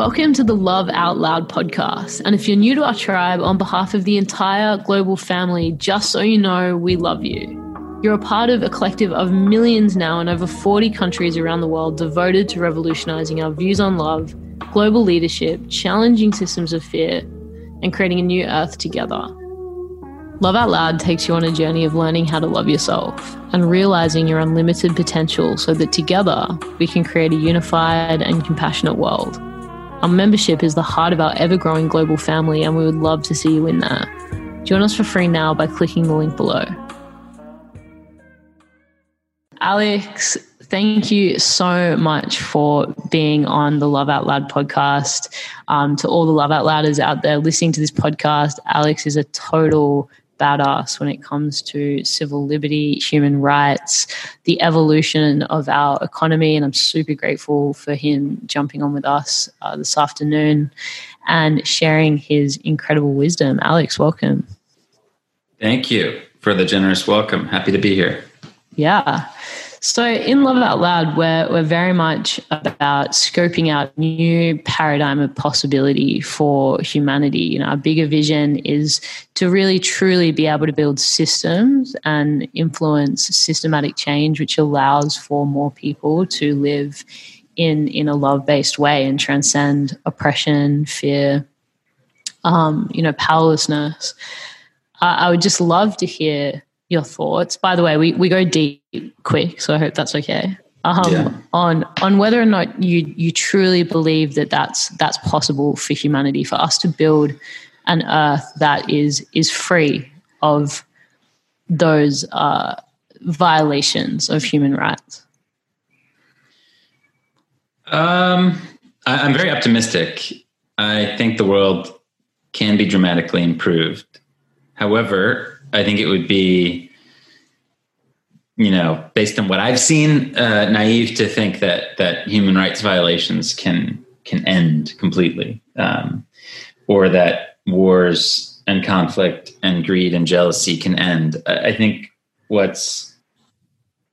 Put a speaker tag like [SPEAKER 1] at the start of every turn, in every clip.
[SPEAKER 1] Welcome to the Love Out Loud podcast. And if you're new to our tribe, on behalf of the entire global family, just so you know, we love you. You're a part of a collective of millions now in over 40 countries around the world devoted to revolutionizing our views on love, global leadership, challenging systems of fear, and creating a new earth together. Love Out Loud takes you on a journey of learning how to love yourself and realizing your unlimited potential so that together we can create a unified and compassionate world. Our membership is the heart of our ever growing global family, and we would love to see you in there. Join us for free now by clicking the link below. Alex, thank you so much for being on the Love Out Loud podcast. Um, to all the Love Out Louders out there listening to this podcast, Alex is a total badass when it comes to civil liberty, human rights, the evolution of our economy. And I'm super grateful for him jumping on with us uh, this afternoon and sharing his incredible wisdom. Alex, welcome.
[SPEAKER 2] Thank you for the generous welcome. Happy to be here.
[SPEAKER 1] Yeah. So in Love Out Loud, we're, we're very much about scoping out new paradigm of possibility for humanity. You know, our bigger vision is to really truly be able to build systems and influence systematic change, which allows for more people to live in in a love based way and transcend oppression, fear, um, you know, powerlessness. I would just love to hear your thoughts. By the way, we, we go deep quick, so I hope that's okay. Um, yeah. On on whether or not you you truly believe that that's that's possible for humanity, for us to build an Earth that is is free of those uh, violations of human rights.
[SPEAKER 2] Um, I, I'm very optimistic. I think the world can be dramatically improved. However, I think it would be, you know, based on what I've seen, uh, naive to think that that human rights violations can can end completely, um, or that wars and conflict and greed and jealousy can end. I think what's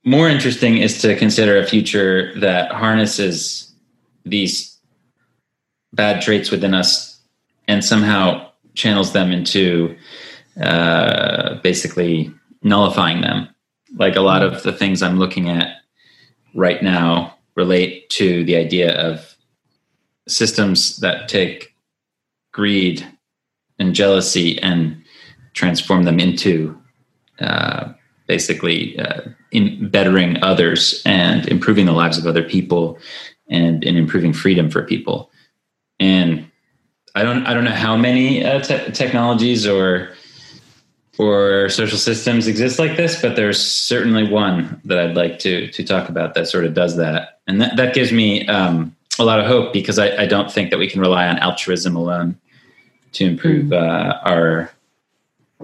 [SPEAKER 2] more interesting is to consider a future that harnesses these bad traits within us and somehow channels them into uh, basically nullifying them. Like a lot of the things I'm looking at right now relate to the idea of systems that take greed and jealousy and transform them into uh, basically uh, in bettering others and improving the lives of other people and in improving freedom for people. And I don't I don't know how many uh, te- technologies or or social systems exist like this, but there's certainly one that I'd like to to talk about that sort of does that, and that that gives me um, a lot of hope because I, I, don't think that we can rely on altruism alone to improve mm. uh, our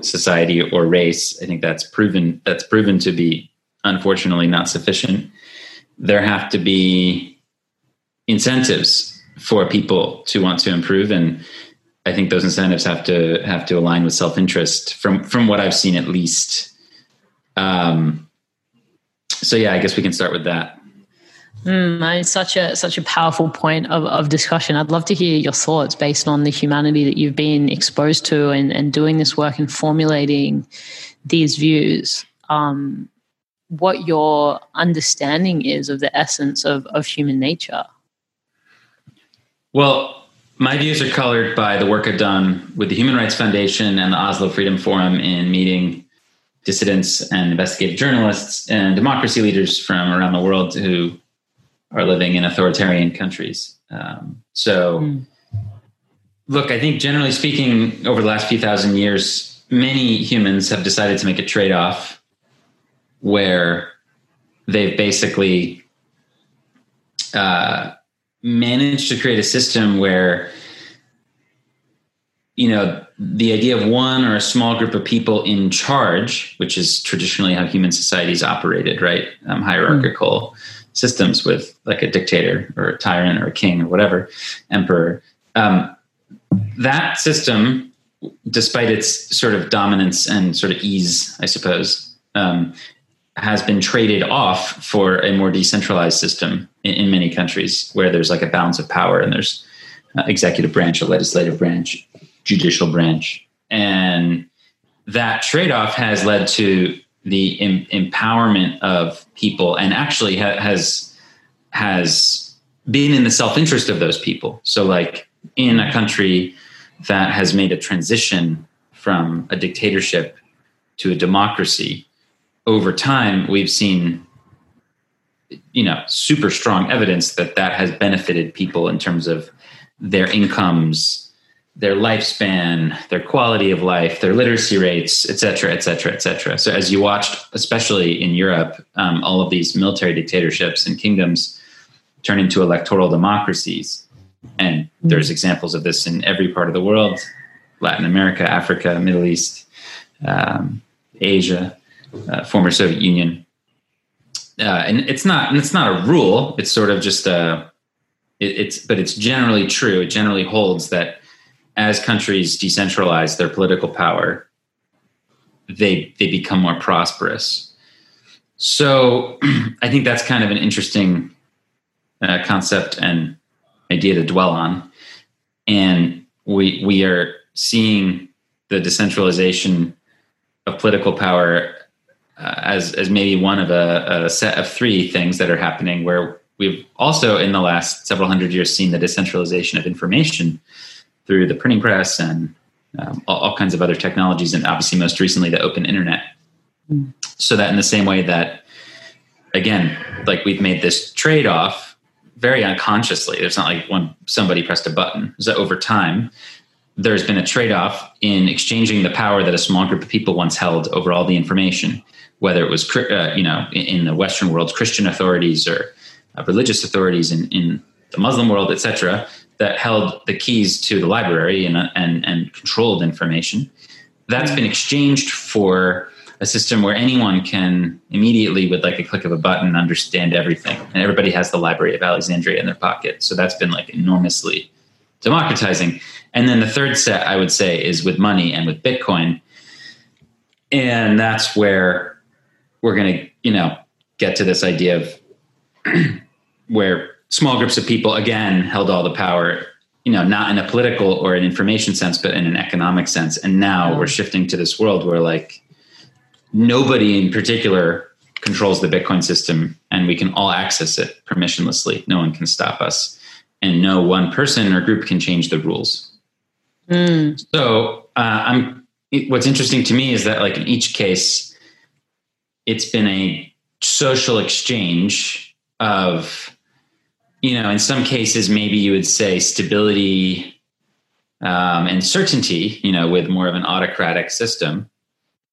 [SPEAKER 2] society or race. I think that's proven that's proven to be unfortunately not sufficient. There have to be incentives for people to want to improve and I think those incentives have to have to align with self interest from from what I've seen at least. Um, so yeah, I guess we can start with that.
[SPEAKER 1] Mm, it's such a such a powerful point of, of discussion. I'd love to hear your thoughts based on the humanity that you've been exposed to and, and doing this work and formulating these views. Um, what your understanding is of the essence of, of human nature.
[SPEAKER 2] Well, my views are colored by the work I've done with the Human Rights Foundation and the Oslo Freedom Forum in meeting dissidents and investigative journalists and democracy leaders from around the world who are living in authoritarian countries. Um, so, mm. look, I think generally speaking, over the last few thousand years, many humans have decided to make a trade off where they've basically uh, managed to create a system where you know the idea of one or a small group of people in charge which is traditionally how human societies operated right um, hierarchical mm. systems with like a dictator or a tyrant or a king or whatever emperor um, that system despite its sort of dominance and sort of ease i suppose um, has been traded off for a more decentralized system in, in, many countries where there's like a balance of power and there's uh, executive branch, a legislative branch, judicial branch, and that trade off has led to the em- empowerment of people, and actually ha- has has been in the self interest of those people. So, like in a country that has made a transition from a dictatorship to a democracy, over time we've seen you know super strong evidence that that has benefited people in terms of their incomes their lifespan their quality of life their literacy rates et cetera et cetera et cetera. So as you watched especially in europe um, all of these military dictatorships and kingdoms turn into electoral democracies. And there's examples of this in every part of the world latin america africa middle east um, asia uh, former soviet union uh, and it's not and it's not a rule. It's sort of just a it, it's but it's generally true. It generally holds that as countries decentralize their political power, they they become more prosperous. So I think that's kind of an interesting uh, concept and idea to dwell on. And we we are seeing the decentralization of political power uh, as as maybe one of a, a, set of three things that are happening where we've also in the last several hundred years seen the decentralization of information through the printing press and um, all, all, kinds of other technologies and obviously most recently the open internet. Mm. so that in the same way that again like we've made this trade-off very unconsciously there's not like when somebody pressed a button. So over time there's been a trade-off in exchanging the power that a small group of people once held over all the information whether it was uh, you know in the Western world, Christian authorities or uh, religious authorities in, in the Muslim world, etc., that held the keys to the library and, and and controlled information. That's been exchanged for a system where anyone can immediately, with like a click of a button, understand everything, and everybody has the Library of Alexandria in their pocket. So that's been like enormously democratizing. And then the third set, I would say, is with money and with Bitcoin, and that's where we're going to, you know, get to this idea of where small groups of people again held all the power, you know, not in a political or an information sense, but in an economic sense. And now we're shifting to this world where like nobody in particular controls the Bitcoin system and we can all access it permissionlessly. No one can stop us. And no one person or group can change the rules. Mm. So uh, I'm. What's interesting to me is that, like in each case, it's been a social exchange of you know in some cases maybe you would say stability um, and certainty you know with more of an autocratic system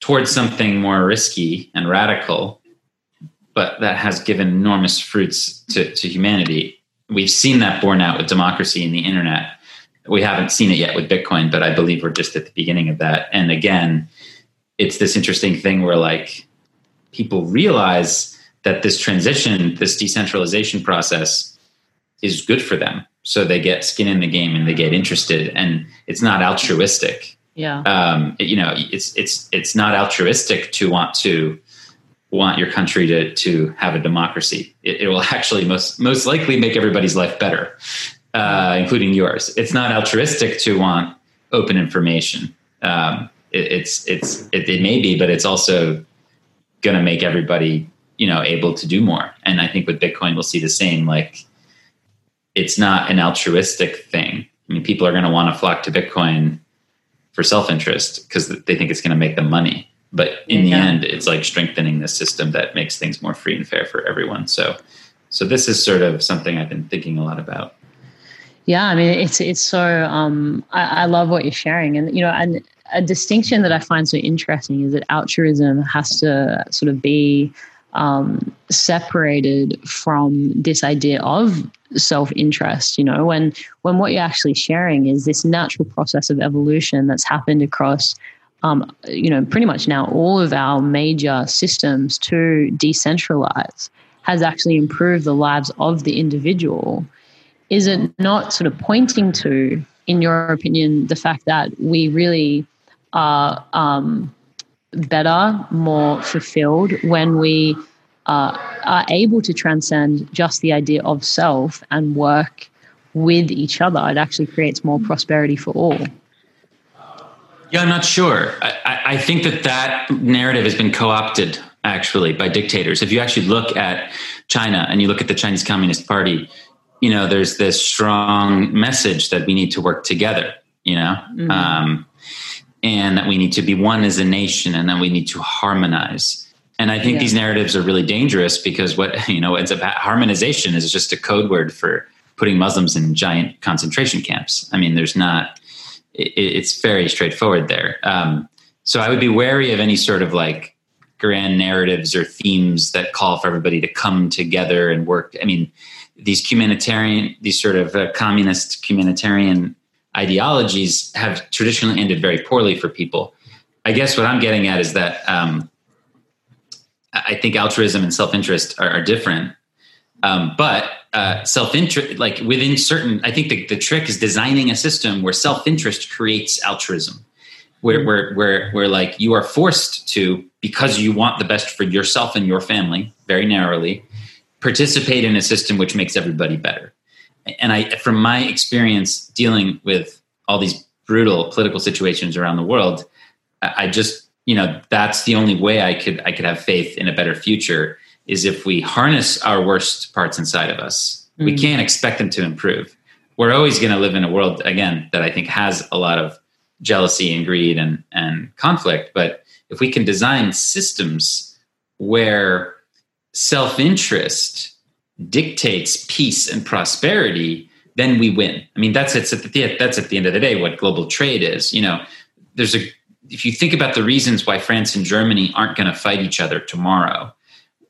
[SPEAKER 2] towards something more risky and radical but that has given enormous fruits to, to humanity. We've seen that borne out with democracy and the internet. We haven't seen it yet with bitcoin but i believe we're just at the beginning of that. And again it's this interesting thing where like people realize that this transition, this decentralization process is good for them. So they get skin in the game and they get interested and it's not altruistic.
[SPEAKER 1] Yeah.
[SPEAKER 2] Um, you know, it's, it's, it's not altruistic to want to want your country to, to have a democracy. It, it will actually most, most likely make everybody's life better, uh, including yours. It's not altruistic to want open information. Um, it, it's, it's, it, it may be, but it's also going to make everybody you know able to do more. And i think with bitcoin we'll see the same like it's not an altruistic thing. I mean people are going to want to flock to bitcoin for self-interest because they think it's going to make them money. But in yeah. the end it's like strengthening the system that makes things more free and fair for everyone. So so this is sort of something i've been thinking a lot about.
[SPEAKER 1] Yeah i mean it's it's so um I, I love what you're sharing. And you know and a distinction that I find so interesting is that altruism has to sort of be um, separated from this idea of self-interest. You know, when when what you're actually sharing is this natural process of evolution that's happened across. Um, you know, pretty much now all of our major systems to decentralize has actually improved the lives of the individual. Is it not sort of pointing to, in your opinion, the fact that we really are um, better, more fulfilled when we uh, are able to transcend just the idea of self and work with each other, it actually creates more prosperity for all.
[SPEAKER 2] Yeah, I'm not sure. I, I think that that narrative has been co opted actually by dictators. If you actually look at China and you look at the Chinese Communist Party, you know, there's this strong message that we need to work together, you know, mm-hmm. um, and that we need to be one as a nation and that we need to harmonize. And I think yeah. these narratives are really dangerous because what, you know, ends up harmonization is just a code word for putting Muslims in giant concentration camps. I mean, there's not, it, it's very straightforward there. Um, so I would be wary of any sort of like grand narratives or themes that call for everybody to come together and work. I mean, these humanitarian, these sort of uh, communist humanitarian ideologies have traditionally ended very poorly for people. I guess what I'm getting at is that um, I think altruism and self interest are, are, different. Um, but uh, self interest, like within certain, I think the, the trick is designing a system where self interest creates altruism, where, where, where, where like you are forced to, because you want the best for yourself and your family, very narrowly, participate in a system which makes everybody better. And I, from my experience dealing with all these brutal political situations around the world, I just, you know, that's the only way I could, I could have faith in a better future is if we harness our worst parts inside of us. Mm-hmm. We can't expect them to improve. We're always going to live in a world, again, that I think has a lot of jealousy and greed and, and conflict. But if we can design systems where self interest dictates peace and prosperity, then we win. I mean, that's it's at the that's at the end of the day what global trade is. You know, there's a if you think about the reasons why France and Germany aren't going to fight each other tomorrow,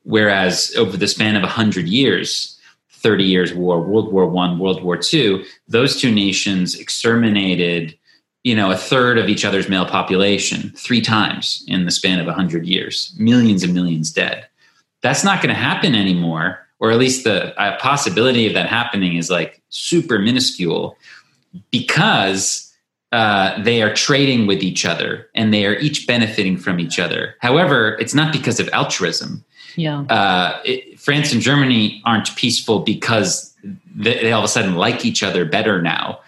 [SPEAKER 2] whereas over the span of hundred years, 30 years war, World War One, World War Two, those two nations exterminated, you know, a third of each other's male population three times in the span of hundred years, millions and millions dead. That's not going to happen anymore, or at least the uh, possibility of that happening is like super minuscule because uh, they are trading with each other and they are each benefiting from each other. However, it's not because of altruism.
[SPEAKER 1] Yeah.
[SPEAKER 2] Uh, it, France and Germany aren't peaceful because they, they, all of a sudden like each other better now.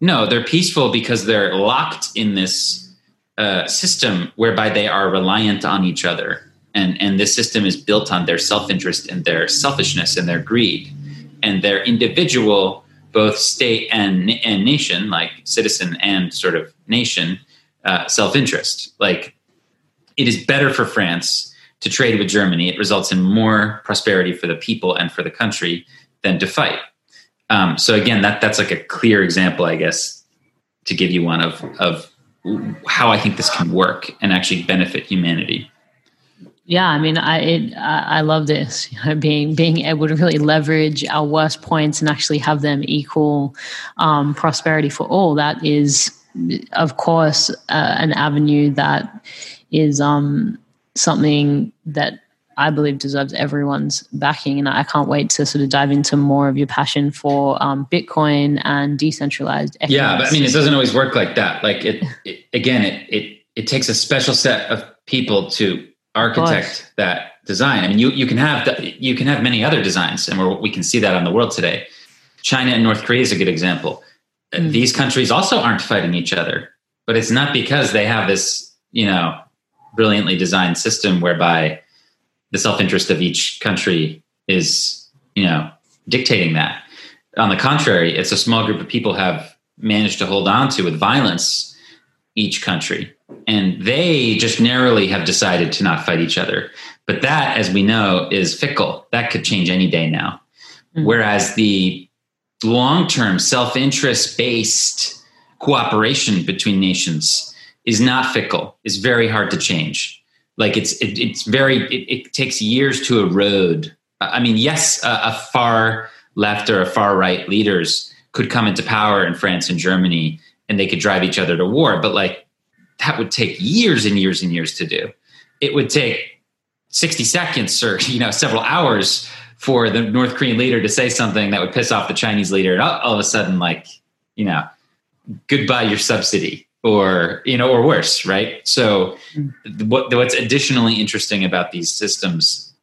[SPEAKER 2] No, they're peaceful because they're locked in this uh, system whereby they are reliant on each other and and this system is built on their self-interest and their selfishness and their greed. And their individual both state and and nation like citizen and sort of nation uh, self-interest. Like it is better for france to trade with germany. It results in more prosperity for the people and for the country than to fight. Um, so again that that's like a clear example i guess to give you one of of how i think this can work and actually benefit humanity
[SPEAKER 1] yeah, I mean, I it, I love this. You know, being being able to really leverage our worst points and actually have them equal um, prosperity for all. That is, of course, uh, an avenue that is um, something that I believe deserves everyone's backing. And I can't wait to sort of dive into more of your passion for um, Bitcoin and decentralized.
[SPEAKER 2] Yeah, but I mean, it doesn't always work like that. Like it, it again, it it it takes a special set of people to architect that design. I mean, you, you can have you can have many other designs, and we can see that on the world today. China and North Korea is a good example. Mm. These countries also aren't fighting each other, but it's not because they have this, you know, brilliantly designed system whereby the self-interest of each country is, you know, dictating that. On the contrary, it's a small group of people have managed to hold on to with violence each country and they just narrowly have decided to not fight each other. But that, as we know, is fickle. That could change any day now. Mm-hmm. Whereas the long term self interest based cooperation between nations is not fickle, is very hard to change. Like it's, it, it's very, it, it, takes years to erode. I mean, yes, a, a far left or a far right leaders could come into power in France and Germany and they could drive each other to war. But like that would take years and years and years to do. It would take 60 seconds or you know several hours for the North Korean leader to say something that would piss off the Chinese leader, and all, all of a sudden, like you know, goodbye your subsidy, or you know, or worse, right? So, what, what's additionally interesting about these systems,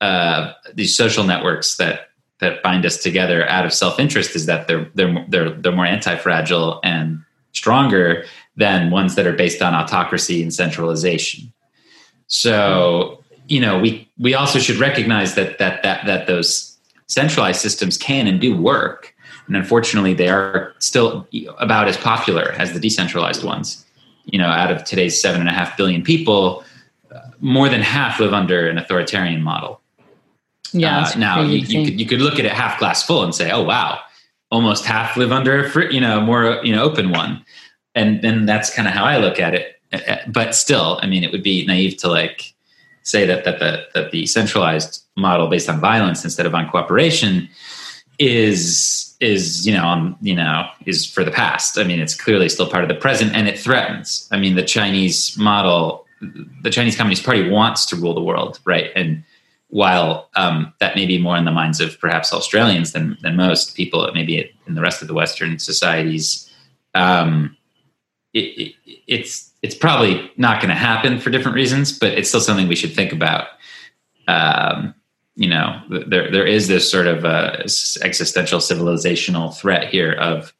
[SPEAKER 2] uh, these social networks that that bind us together out of self-interest is that they're they're they're they're more anti-fragile and stronger than ones that are based on autocracy and centralization. So, you know, we we also should recognize that that that that those centralized systems can and do work. And unfortunately, they are still about as popular as the decentralized ones. You know, out of today's seven and a half billion people, more than half live under an authoritarian model.
[SPEAKER 1] Yeah.
[SPEAKER 2] Uh, now you, you, could you could look at it half glass full and say, oh wow, almost half live under a free, you know more you know open one, and then that's kind of how I look at it. Uh, uh, but still, I mean, it would be naive to like say that that the that the centralized model based on violence instead of on cooperation is is you know um, you know is for the past. I mean, it's clearly still part of the present, and it threatens. I mean, the Chinese model, the Chinese Communist Party wants to rule the world, right? And while um, that may be more in the minds of perhaps Australians than than most people, maybe in the rest of the Western societies, um, it, it, it's it's probably not going to happen for different reasons, but it's still something we should think about. Um, you know, there there is this sort of uh, existential civilizational threat here of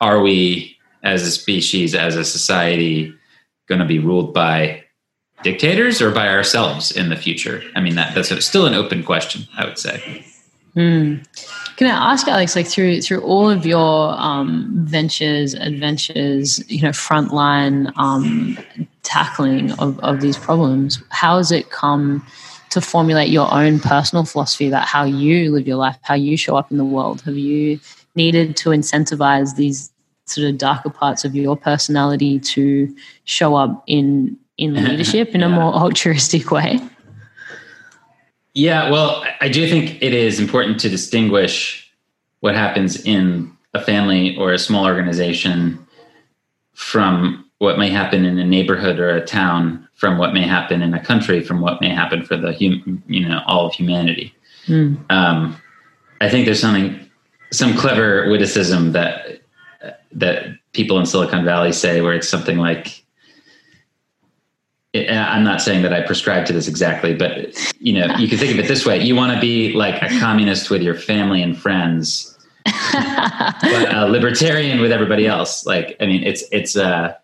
[SPEAKER 2] are we as a species, as a society, going to be ruled by dictators or by ourselves in the future? I mean, that that's still an open question. I would say.
[SPEAKER 1] Mm. Can I ask Alex, like through through all of your um, ventures, adventures, you know, frontline um, tackling of, of these problems, how has it come to formulate your own personal philosophy about how you live your life, how you show up in the world? Have you needed to incentivize these sort of darker parts of your personality to show up in in leadership in yeah. a more altruistic way?
[SPEAKER 2] Yeah, well, I do think it is important to distinguish what happens in a family or a small organization from what may happen in a neighborhood or a town from what may happen in a country from what may happen for the hum, you know all of humanity mm. um, i think there's something some clever witticism that that people in silicon valley say where it's something like I'm not saying that I prescribe to this exactly, but you know, you can think of it this way: you want to be like a communist with your family and friends, but a libertarian with everybody else. Like, I mean, it's it's uh,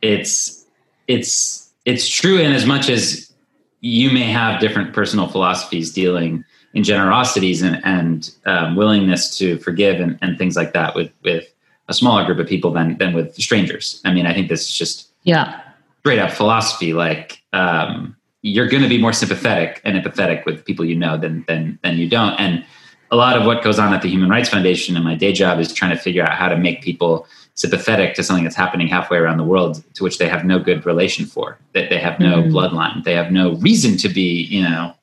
[SPEAKER 2] it's it's it's true in as much as you may have different personal philosophies dealing in generosities and, and um, willingness to forgive and, and things like that with with a smaller group of people than than with strangers. I mean, I think this is just
[SPEAKER 1] yeah
[SPEAKER 2] straight up philosophy like um, you're going to be more sympathetic and empathetic with people you know than than than you don't. And a lot of what goes on at the human rights foundation and my day job is trying to figure out how to make people sympathetic to something that's happening halfway around the world to which they have no good relation for that they have no mm. bloodline. They have no reason to be you know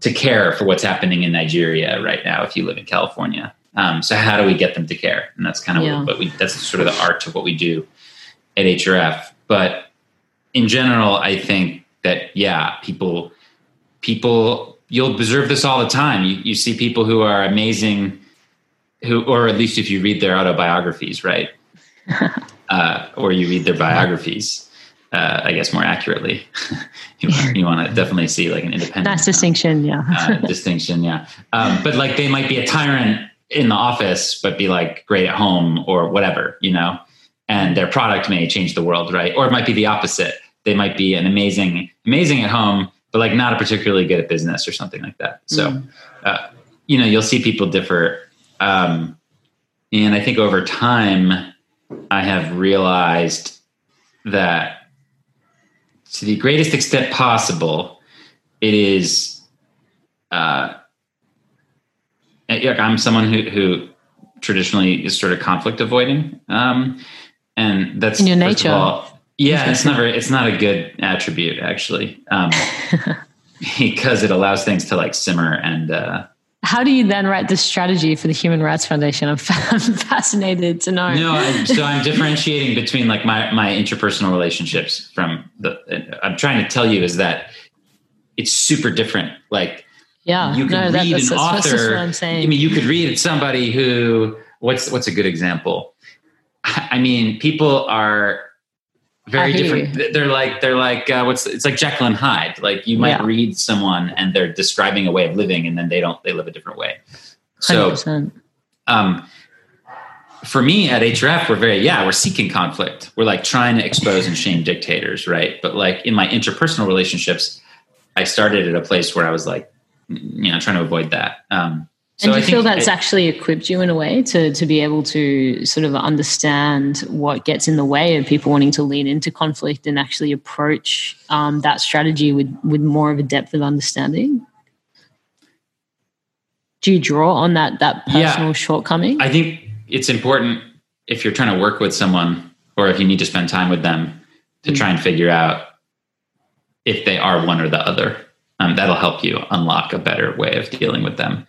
[SPEAKER 2] to care for what's happening in nigeria right now if you live in california. Um, so how do we get them to care? And that's kind of yeah. what we that's sort of the art of what we do at hrf but in general, I think that yeah, people people you'll observe this all the time. You you see people who are amazing, who or at least if you read their autobiographies, right? uh, or you read their biographies. Uh, I guess more accurately, you, you want to definitely see like an independent.
[SPEAKER 1] That's distinction, yeah. uh,
[SPEAKER 2] distinction, yeah. Um, but like they might be a tyrant in the office, but be like great at home or whatever, you know and their product may change the world, right? Or it might be the opposite. They might be an amazing, amazing at home, but like not a particularly good at business or something like that. So, mm. uh, you know, you'll see people differ. Um, and I think over time, I have realized that to the greatest extent possible, it is. Uh, I'm someone who, who traditionally is sort of conflict avoiding. Um, and that's
[SPEAKER 1] in your nature.
[SPEAKER 2] All, yeah, it's never it's not a good attribute actually, um, because it allows things to like simmer and. Uh,
[SPEAKER 1] how do you then write the strategy for the Human Rights Foundation? I'm, I'm fascinated to know.
[SPEAKER 2] No, I'm, so I'm differentiating between like my my interpersonal relationships from the. I'm trying to tell you is that it's super different. Like,
[SPEAKER 1] yeah,
[SPEAKER 2] you can
[SPEAKER 1] no,
[SPEAKER 2] read
[SPEAKER 1] that,
[SPEAKER 2] an author.
[SPEAKER 1] I'm saying.
[SPEAKER 2] I mean, you could read somebody who what's what's a good example I mean, people are very different. You. They're like they're like uh, what's it's like Jekyll and Hyde. Like you might yeah. read someone and they're describing a way of living, and then they don't they live a different way. So, 100%. um, for me at HRF, we're very yeah we're seeking conflict. We're like trying to expose and shame dictators, right? But like in my interpersonal relationships, I started at a place where I was like, you know, trying to avoid that. Um,
[SPEAKER 1] so and do you feel that's it, actually equipped you in a way to to be able to sort of understand what gets in the way of people wanting to lean into conflict and actually approach um, that strategy with with more of a depth of understanding? Do you draw on that that personal yeah, shortcoming?
[SPEAKER 2] I think it's important if you're trying to work with someone or if you need to spend time with them to mm try and figure out if they are one or the other. Um, that'll help you unlock a better way of dealing with them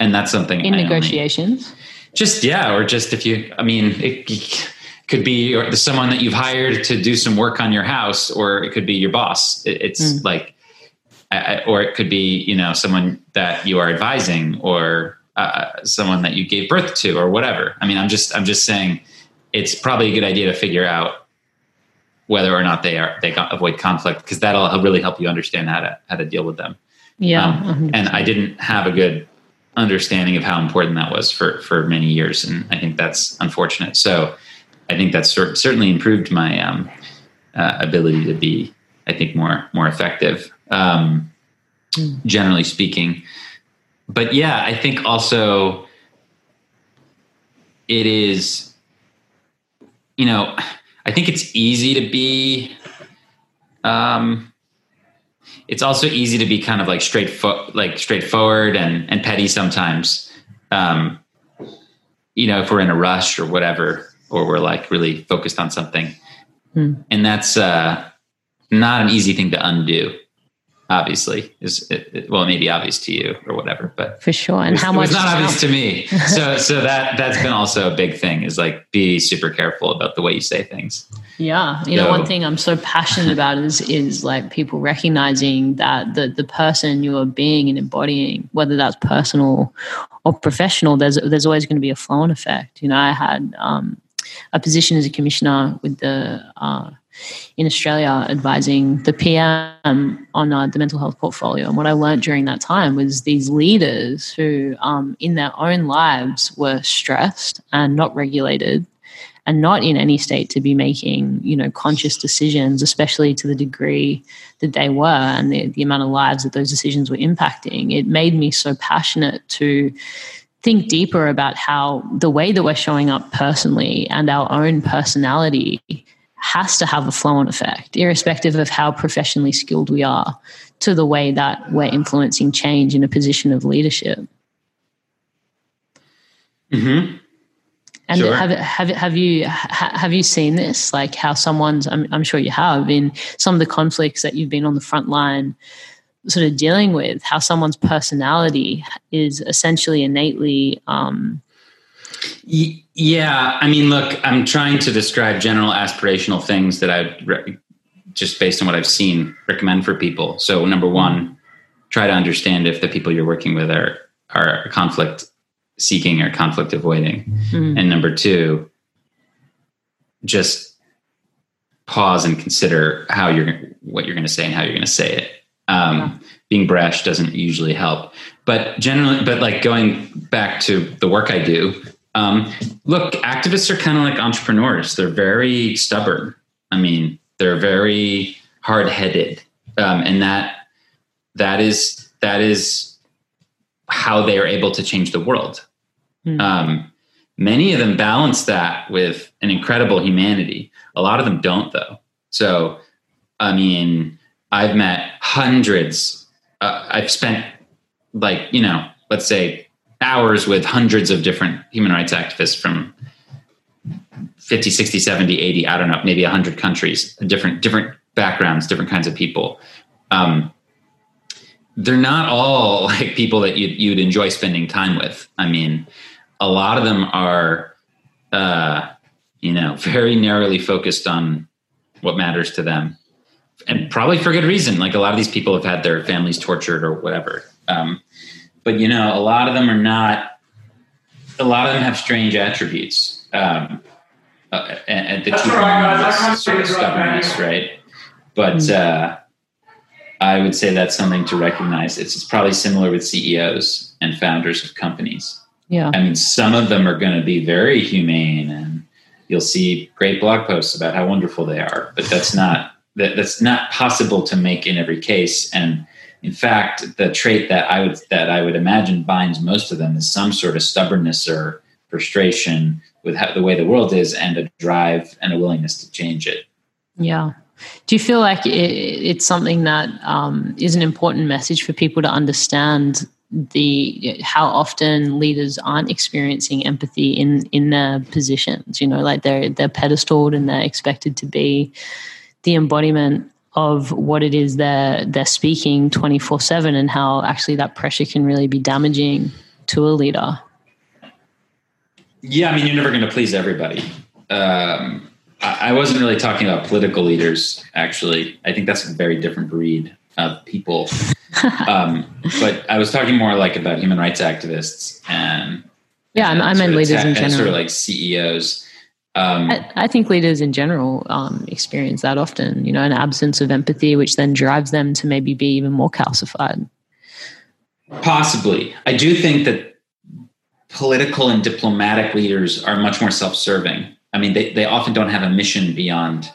[SPEAKER 2] and that's something
[SPEAKER 1] in I negotiations.
[SPEAKER 2] Only, just yeah, or just if you, I mean, it, it could be someone that you've hired to do some work on your house, or it could be your boss. It, it's mm. like, or it could be you know someone that you are advising, or uh, someone that you gave birth to, or whatever. I mean, I'm just I'm just saying, it's probably a good idea to figure out whether or not they are they avoid conflict because that'll really help you understand how to how to deal with them.
[SPEAKER 1] Yeah, um,
[SPEAKER 2] and I didn't have a good understanding of how important that was for for many years, and I think that's unfortunate. So I think that's cer- certainly improved my um, uh, ability to be, I think, more more effective, um, mm. generally speaking. But yeah, I think also it is, you know, I think it's easy to be. Um, it's also easy to be kind of like straight fo- like straightforward and and petty sometimes. Um you know if we're in a rush or whatever or we're like really focused on something. Hmm. and that's uh not an easy thing to undo obviously is it, well it may be obvious to you or whatever but
[SPEAKER 1] for sure. And how much
[SPEAKER 2] it's not obvious to me. So so that that's been also a big thing is like be super careful about the way you say things.
[SPEAKER 1] Yeah. You so, know one thing i'm so passionate about is is like people recognizing that the the person you are being and embodying whether that's personal or professional there's there's always going to be a flow on effect. You know i had um, a position as a commissioner with the uh, in Australia advising the PM on uh, the mental health portfolio. And what I learned during that time was these leaders who, um, in their own lives, were stressed and not regulated and not in any state to be making you know conscious decisions especially to the degree that they were and the, the amount of lives that those decisions were impacting it made me so passionate to think deeper about how the way that we're showing up personally and our own personality has to have a flow on effect, irrespective of how professionally skilled we are, to the way that we're influencing change in a position of leadership.
[SPEAKER 2] Mm-hmm.
[SPEAKER 1] And sure. have, have, have you have you seen this? Like how someone's, I'm, I'm sure you have, in some of the conflicts that you've been on the front line, sort of dealing with, how someone's personality is essentially innately um,
[SPEAKER 2] yeah, I mean, look, I'm trying to describe general aspirational things that I re- just based on what I've seen recommend for people. So, number one, try to understand if the people you're working with are are conflict seeking or conflict avoiding, mm-hmm. and number two, just pause and consider how you're what you're going to say and how you're going to say it. Um, yeah. Being brash doesn't usually help, but generally, but like going back to the work I do, um, look, activists are kind of like entrepreneurs. They're very stubborn. I mean, they're very hard headed, um, and that that is that is how they are able to change the world. Mm. Um, many of them balance that with an incredible humanity. A lot of them don't, though. So, I mean, I've met hundreds. Uh, I've spent like you know, let's say hours with hundreds of different human rights activists from 50 60 70 80 i don't know maybe 100 countries different different backgrounds different kinds of people. Um, they're not all like people that you'd, you'd enjoy spending time with. I mean a lot of them are uh, you know very narrowly focused on what matters to them and probably for good reason. Like a lot of these people have had their families tortured or whatever. Um, but you know, a lot of them are not. A lot of them have strange attributes. Um, uh, and, and, the two right, sort of stubbornness, right? But mm-hmm. uh, I would say that's something to recognize. It's, it's probably similar with CEOs and founders of companies.
[SPEAKER 1] Yeah,
[SPEAKER 2] I mean, some of them are going to be very humane, and you'll see great blog posts about how wonderful they are. But that's not that, that's not possible to make in every case, and in fact, the trait that I would that I would imagine binds most of them is some sort of stubbornness or frustration with how, the way the world is, and a drive and a willingness to change it.
[SPEAKER 1] Yeah. Do you feel like it, it's something that um, is an important message for people to understand the how often leaders aren't experiencing empathy in in their positions? You know, like they're they're pedestaled and they're expected to be the embodiment of what it is they're they're speaking 24 7 and how actually that pressure can really be damaging to a leader.
[SPEAKER 2] Yeah i mean you're never going to please everybody. Um, I, I, wasn't really talking about political leaders actually. I think that's a very different breed of people. Um, but i was talking more like about human rights activists and
[SPEAKER 1] yeah and, i meant leaders in general
[SPEAKER 2] sort of like ceos um,
[SPEAKER 1] I, I, think leaders in general um, experience that often, you know, an absence of empathy, which then drives them to maybe be even more calcified.
[SPEAKER 2] Possibly. I do think that political and diplomatic leaders are much more self serving. I mean, they, they often don't have a mission beyond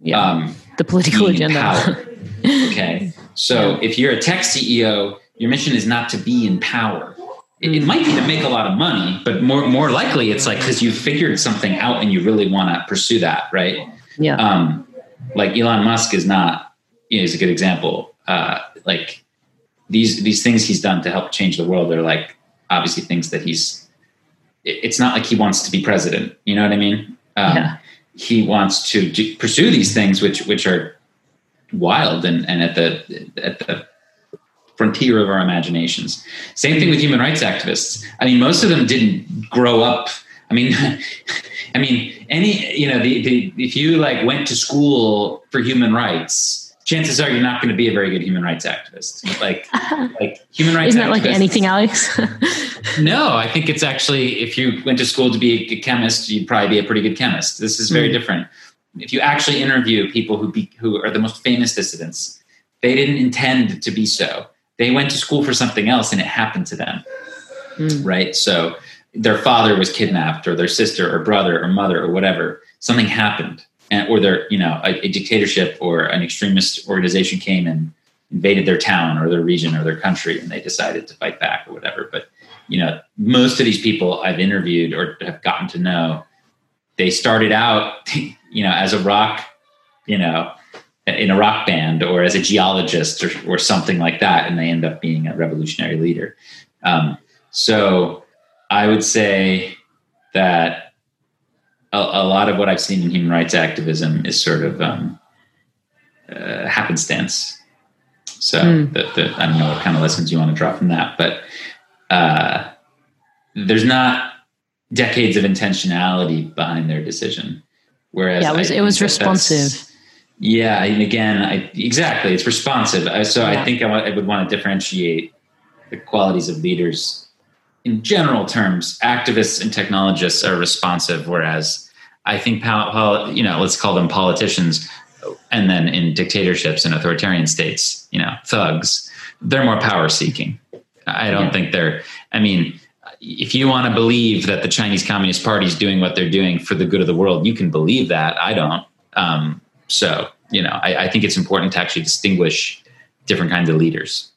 [SPEAKER 1] yeah. um, the political agenda.
[SPEAKER 2] okay. So yeah. if you're a tech CEO, your mission is not to be in power it, might be to make a lot of money, but more more likely it's like because you figured something out and you really want to pursue that, right?
[SPEAKER 1] Yeah.
[SPEAKER 2] Um, like Elon Musk is not you know, is a good example. Uh, like these these things he's done to help change the world are like obviously things that he's. It's not like he wants to be president. You know what I mean? Um, yeah. He wants to pursue these things, which which are wild and, and at the at the frontier of our imaginations. Same thing with human rights activists. I mean, most of them didn't grow up. I mean, I mean, any you know, the, the if you like went to school for human rights, chances are you're not going to be a very good human rights activist. Like, like human rights.
[SPEAKER 1] Isn't that like anything, Alex?
[SPEAKER 2] no, I think it's actually if you went to school to be a chemist, you'd probably be a pretty good chemist. This is very mm. different. If you actually interview people who be, who are the most famous dissidents, they didn't intend to be so they went to school for something else and it happened to them. Mm. right? So their father was kidnapped or their sister or brother or mother or whatever. Something happened. And or their you know a, a dictatorship or an extremist organization came and invaded their town or their region or their country and they decided to fight back or whatever. But you know most of these people i've interviewed or have gotten to know they started out you know as a rock you know in a rock band or as a geologist or, or something like that, and they end up being a revolutionary leader. Um, so I would say that a, a, lot of what I've seen in human rights activism is sort of um, uh, happenstance. So mm. the, the, I don't know what kind of lessons you want to draw from that, but uh, there's not decades of intentionality behind their decision. Whereas
[SPEAKER 1] yeah, it was, it was responsive
[SPEAKER 2] yeah, and again, I, exactly, it's responsive. So yeah. I think I, I would want to differentiate the qualities of leaders in general terms. Activists and technologists are responsive, whereas I think, you know, let's call them politicians, and then in dictatorships and authoritarian states, you know, thugs, they're more power seeking. I don't yeah. think they're. I mean, if you want to believe that the Chinese Communist Party is doing what they're doing for the good of the world, you can believe that. I don't. Um, so, you know, I, I think it's important to actually distinguish different kinds of leaders.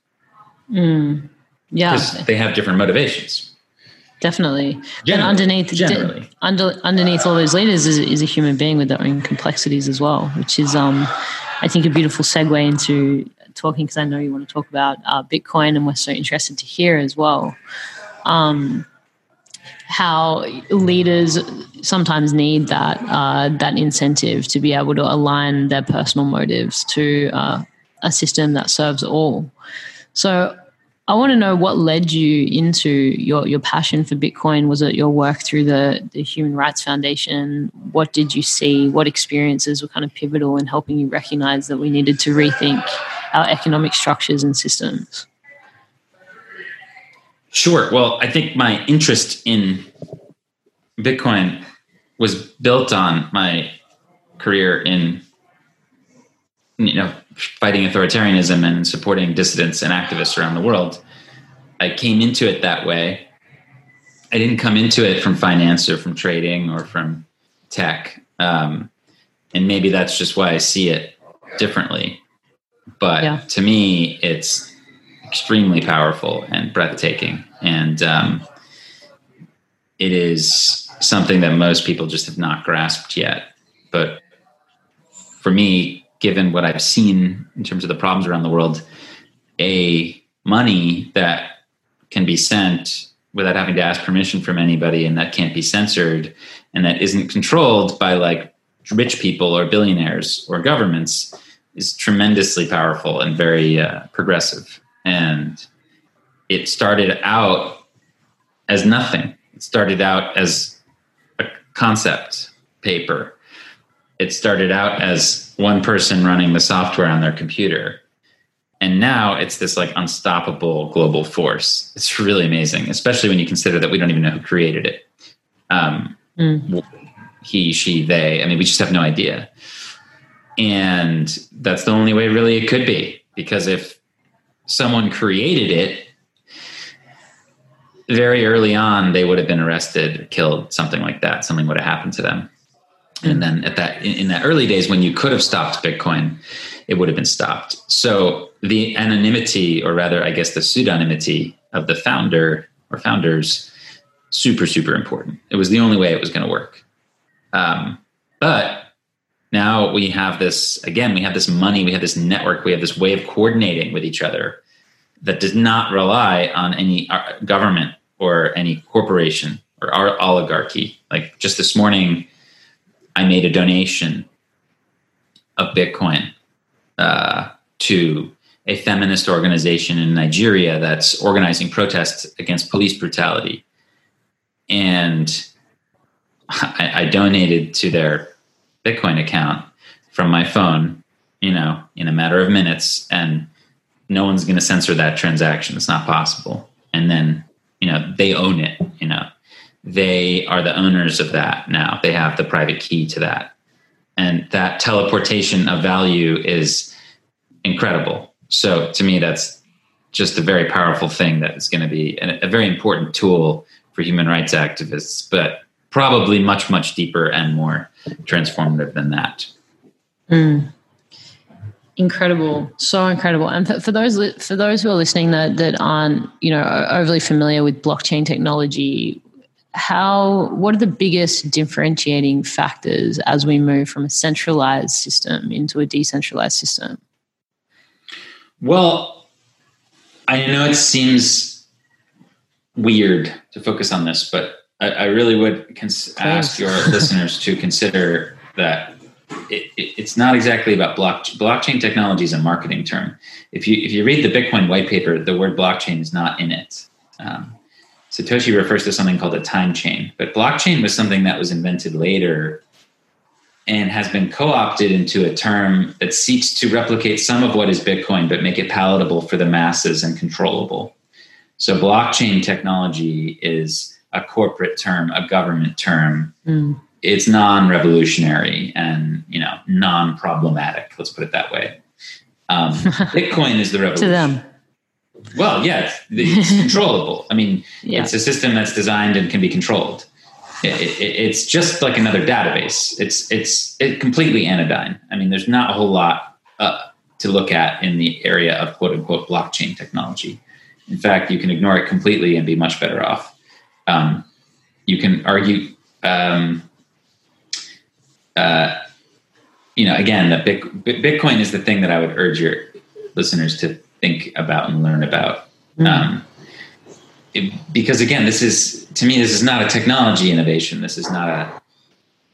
[SPEAKER 1] Mm, yeah.
[SPEAKER 2] Because they have different motivations.
[SPEAKER 1] Definitely.
[SPEAKER 2] Generally,
[SPEAKER 1] and underneath,
[SPEAKER 2] generally.
[SPEAKER 1] Di- under, underneath all those leaders is, is a human being with their own complexities as well, which is, um, I think, a beautiful segue into talking because I know you want to talk about uh, Bitcoin, and we're so interested to hear as well. Um, how leaders sometimes need that uh, that incentive to be able to align their personal motives to uh, a system that serves all. So, I want to know what led you into your your passion for Bitcoin. Was it your work through the the Human Rights Foundation? What did you see? What experiences were kind of pivotal in helping you recognize that we needed to rethink our economic structures and systems?
[SPEAKER 2] Sure. Well, I think my interest in Bitcoin was built on my career in you know fighting authoritarianism and supporting dissidents and activists around the world. I came into it that way. I didn't come into it from finance or from trading or from tech. Um, and maybe that's just why I see it differently. But yeah. to me, it's extremely powerful and breathtaking. And um, it is something that most people just have not grasped yet. But for me, given what I've seen in terms of the problems around the world, a money that can be sent without having to ask permission from anybody and that can't be censored and that isn't controlled by like rich people or billionaires or governments is tremendously powerful and very uh, progressive and it started out as nothing. It started out as a concept paper. It started out as one person running the software on their computer. And now it's this like unstoppable global force. It's really amazing especially when you consider that we don't even know who created it. Um, mm. he she they i mean we just have no idea. And that's the only way really it could be because if someone created it very early on they would have been arrested killed something like that. Something would have happened to them. And then at that in, in that early days when you could have stopped bitcoin it would have been stopped. So the anonymity or rather i guess the pseudonymity of the founder or founders super super important. It was the only way it was going to work. Um, but now we have this again we have this money we have this network we have this way of coordinating with each other that does not rely on any uh, government or any corporation or oligarchy like just this morning I made a donation of Bitcoin uh, to a feminist organization in Nigeria that's organizing protests against police brutality. And I, I donated to their Bitcoin account from my phone, you know, in a matter of minutes. And no one's going to censor that transaction. It's not possible. And then, you know, they own it, you know they are the owners of that now. They have the private key to that. And that teleportation of value is incredible. So to me, that's just a very powerful thing that is going to be a, very important tool for human rights activists, but probably much, much deeper and more transformative than that.
[SPEAKER 1] Mm. Incredible, so incredible. And for, for, those for those who are listening that that aren't you know overly familiar with blockchain technology, how what are the biggest differentiating factors as we move from a centralized system into a decentralized system
[SPEAKER 2] well i know it seems weird to focus on this but i, I really would cons- ask your listeners to consider that it, it, it's not exactly about block, blockchain technology is a marketing term if you if you read the bitcoin white paper the word blockchain is not in it um, Satoshi refers to something called a time chain, but blockchain was something that was invented later and has been co opted into a term that seeks to replicate some of what is Bitcoin, but make it palatable for the masses and controllable. So, blockchain technology is a corporate term, a government term. Mm. It's non revolutionary and you know non problematic. Let's put it that way. Um, Bitcoin is the revolution.
[SPEAKER 1] to them.
[SPEAKER 2] Well, yeah, it's, controllable. I mean, yeah. it's a system that's designed and can be controlled. It, it, it's just like another database. It's it's it completely anodyne. I mean, there's not a whole lot uh, to look at in the area of quote unquote blockchain technology. In fact, you can ignore it completely and be much better off. Um, you can argue, um, uh, you know, again, that Bitcoin is the thing that I would urge your listeners to think about and learn about. Mm. Um, it, because again, this is to me, this is not a technology innovation. This is not a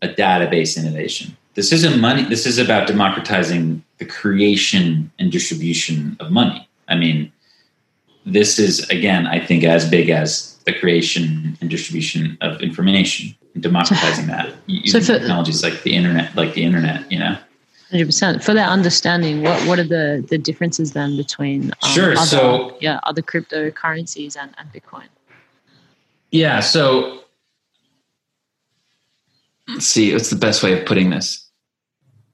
[SPEAKER 2] a database innovation. This isn't money. This is about democratizing the creation and distribution of money. I mean, this is again, I think, as big as the creation and distribution of information, and democratizing that using so for, technologies like the internet, like the internet. You know.
[SPEAKER 1] Hundred percent. For that understanding, what what are the the differences then between
[SPEAKER 2] um, sure other, so
[SPEAKER 1] yeah other cryptocurrencies and, and Bitcoin?
[SPEAKER 2] Yeah, so let's see, what's the best way of putting this?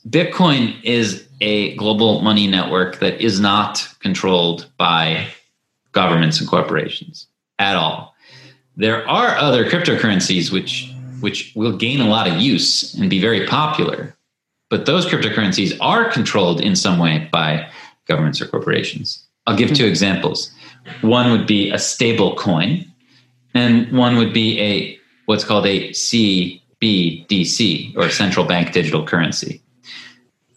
[SPEAKER 2] Bitcoin is a global money network that is not controlled by governments and corporations at all. There are other cryptocurrencies which which will gain a lot of use and be very popular, but those cryptocurrencies are controlled in some way by governments or corporations. I'll give two examples. One would be a stable coin, and one would be a what's called a CBDC or central bank digital currency.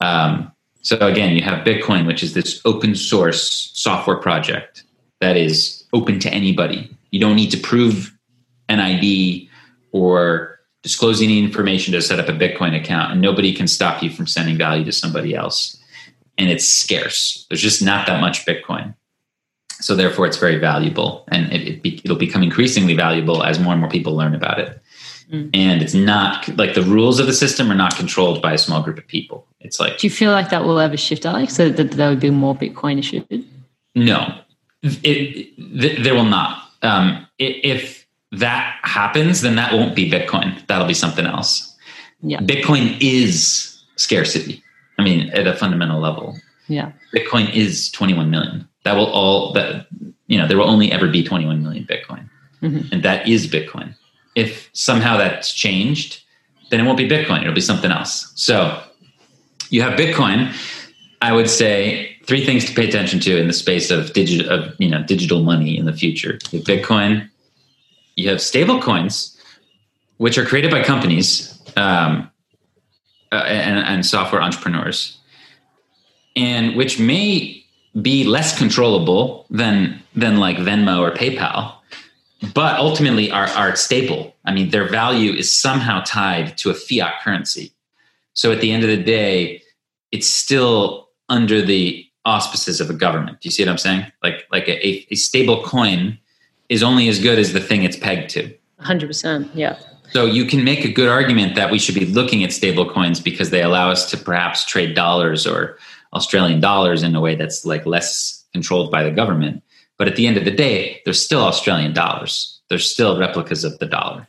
[SPEAKER 2] Um, so again, you have Bitcoin, which is this open source software project that is open to anybody. You don't need to prove an ID or disclose any information to set up a Bitcoin account, and nobody can stop you from sending value to somebody else. And it's scarce. There's just not that much Bitcoin. So therefore, it's very valuable, and it, it be, it'll become increasingly valuable as more and more people learn about it. Mm. And it's not like the rules of the system are not controlled by a small group of people. It's like.
[SPEAKER 1] Do you feel like that will ever shift, Alex? So that there would be more Bitcoin issued?
[SPEAKER 2] No, it, it, there will not. Um, if that happens, then that won't be Bitcoin. That'll be something else.
[SPEAKER 1] Yeah.
[SPEAKER 2] Bitcoin is scarcity. I mean, at a fundamental level.
[SPEAKER 1] Yeah.
[SPEAKER 2] Bitcoin is 21 million. That will all that you know, there will only ever be 21 million Bitcoin. Mm-hmm. And that is Bitcoin. If somehow that's changed, then it won't be Bitcoin, it'll be something else. So you have Bitcoin, I would say three things to pay attention to in the space of digital of you know digital money in the future. You have Bitcoin, you have stable coins, which are created by companies um, uh, and, and software entrepreneurs, and which may be less controllable than than like Venmo or PayPal, but ultimately are are stable. I mean, their value is somehow tied to a fiat currency. So at the end of the day, it's still under the auspices of a government. Do you see what I'm saying? Like like a, a stable coin is only as good as the thing it's pegged to.
[SPEAKER 1] 100%. Yeah.
[SPEAKER 2] So you can make a good argument that we should be looking at stable coins because they allow us to perhaps trade dollars or Australian dollars in a way that's like less controlled by the government. But at the end of the day, they're still Australian dollars. They're still replicas of the dollar.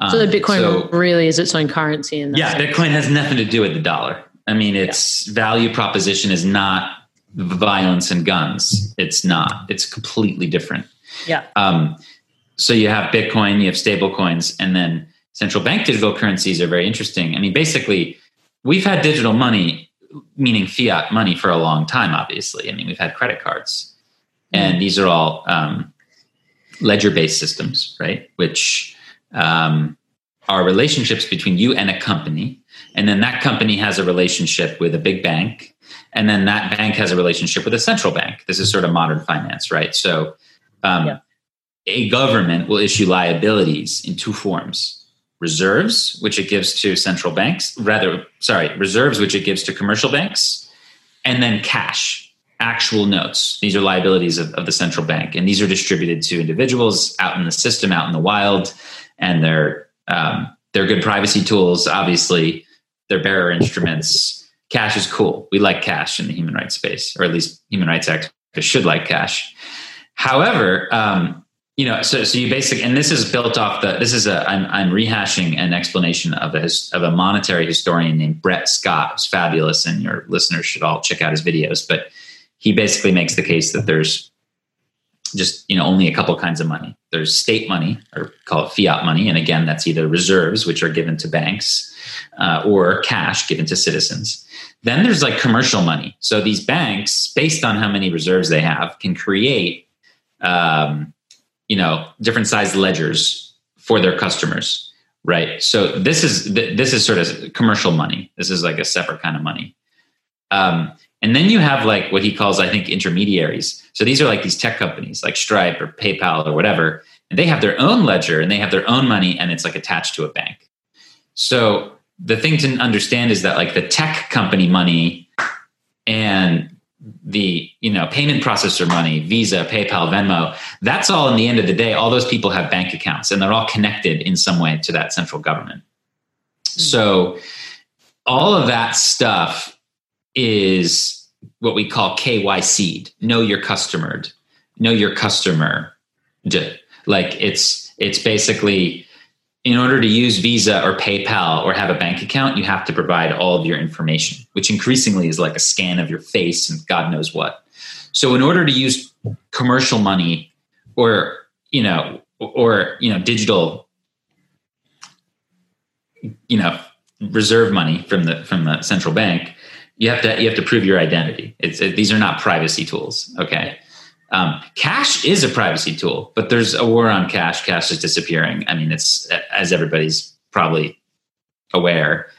[SPEAKER 1] Um, so the um, Bitcoin so, really is its own currency. In
[SPEAKER 2] yeah, sense. Bitcoin has nothing to do with the dollar. I mean, its yeah. value proposition is not violence and guns. It's not. It's completely different.
[SPEAKER 1] Yeah.
[SPEAKER 2] Um, so you have Bitcoin, you have stable coins, and then central bank digital currencies are very interesting. I mean, basically, we've had digital money, meaning fiat money, for a long time. Obviously, I mean, we've had credit cards, and mm. these are all um, ledger-based systems, right? Which um, are relationships between you and a company, and then that company has a relationship with a big bank, and then that bank has a relationship with a central bank. This is sort of modern finance, right? So um, yeah. a government will issue liabilities in two forms reserves, which it gives to central banks, rather, sorry, reserves, which it gives to commercial banks, and then cash, actual notes. These are liabilities of, of the central bank, and these are distributed to individuals out in the system, out in the wild, and they're um, they're good privacy tools. Obviously, they're bearer instruments. Cash is cool. We like cash in the human rights space, or at least human rights activists should like cash. However, um, you know, so so you basically, and this is built off the. This is a. I'm I'm rehashing an explanation of a of a monetary historian named Brett Scott. It's fabulous, and your listeners should all check out his videos. But he basically makes the case that there's just you know only a couple kinds of money. There's state money, or call it fiat money, and again, that's either reserves, which are given to banks, uh, or cash given to citizens. Then there's like commercial money. So these banks, based on how many reserves they have, can create um, you know different size ledgers for their customers right so this is this is sort of commercial money this is like a separate kind of money um, and then you have like what he calls i think intermediaries. So these are like these tech companies like stripe or paypal or whatever. And they have their own ledger and they have their own money and it's like attached to a bank. So the thing to understand is that like the tech company money and the you know payment processor money visa paypal venmo that's all in the end of the day all those people have bank accounts and they're all connected in some way to that central government. Mm-hmm. so all of that stuff is what we call kyc know your customer. Know your customer. Like it's it's basically in order to use Visa or PayPal or have a bank account, you have to provide all of your information, which increasingly is like a scan of your face and God knows what. So, in order to use commercial money or you know or you know digital you know reserve money from the from the central bank, you have to you have to prove your identity. It's it, these are not privacy tools. Okay. Um, cash is a privacy tool, but there's a war on cash. Cash is disappearing. I mean, it's as everybody's probably aware.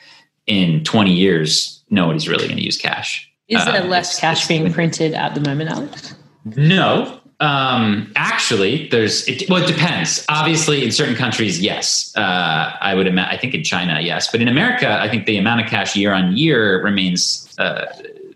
[SPEAKER 2] In 20 years, nobody's really going to use cash.
[SPEAKER 1] Is there uh, less cash being printed at the moment, Alex?
[SPEAKER 2] No, um, actually, there's it, well, it depends. Obviously, in certain countries, yes. Uh, I would imagine. I think in China, yes, but in America, I think the amount of cash year on year remains. Uh,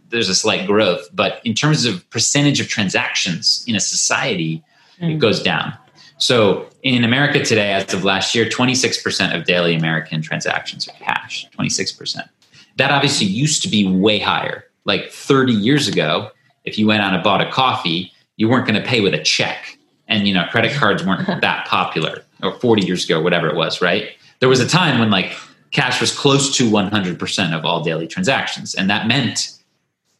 [SPEAKER 2] there's a slight growth, but in terms of percentage of transactions in a society, mm. it goes down. So in America today, as of last year, 26% of daily American transactions are cash. 26%. That obviously used to be way higher. Like 30 years ago, if you went out and bought a coffee, you weren't going to pay with a check. And you know, credit cards weren't that popular. Or 40 years ago, whatever it was, right? There was a time when like cash was close to 100% of all daily transactions, and that meant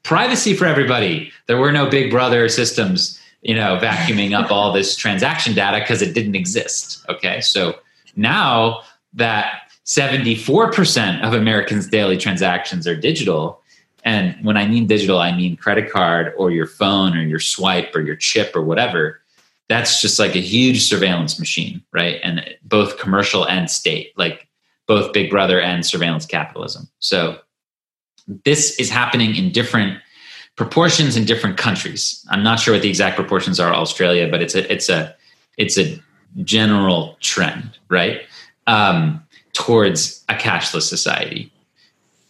[SPEAKER 2] privacy for everybody. There were no big brother systems, you know, vacuuming up all this transaction data because it didn't exist. Okay. So now that 74% of Americans' daily transactions are digital, and when I mean digital, I mean credit card or your phone or your swipe or your chip or whatever. That's just like a huge surveillance machine, right? And both commercial and state, like both Big Brother and surveillance capitalism. So this is happening in different proportions in different countries. I'm not sure what the exact proportions are Australia, but it's a it's a it's a general trend, right? Um, towards a cashless society.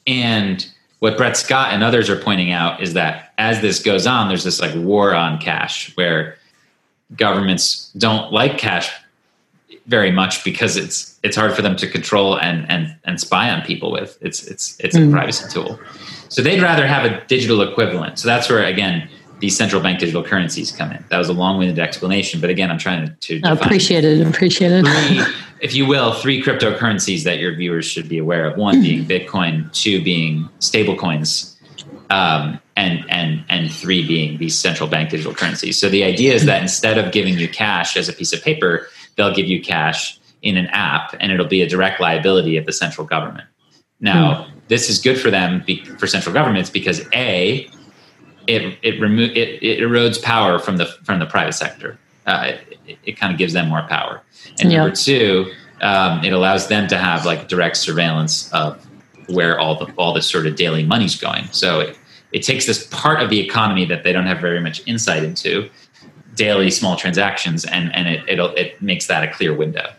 [SPEAKER 2] And what Brett Scott and others are pointing out is that as this goes on, there's this like war on cash where governments don't like cash very much because it's it's hard for them to control and and and spy on people with. It's it's it's mm. a privacy tool. So they'd rather have a digital equivalent. So that's where again these central bank digital currencies come in. That was a long-winded explanation, but again, I'm trying to, to
[SPEAKER 1] appreciate it. Appreciate it.
[SPEAKER 2] Three, if you will, three cryptocurrencies that your viewers should be aware of. One being Bitcoin, two being stablecoins, um, and and and three being these central bank digital currencies. So the idea is that instead of giving you cash as a piece of paper, they'll give you cash in an app and it'll be a direct liability of the central government. Now, hmm. this is good for them be, for central governments because a it it, remo- it it erodes power from the from the private sector. Uh, it, it kind of gives them more power. And yep. number two, um, it allows them to have like direct surveillance of where all the all this sort of daily money's going. So it, it takes this part of the economy that they don't have very much insight into daily small transactions and and it it it makes that a clear window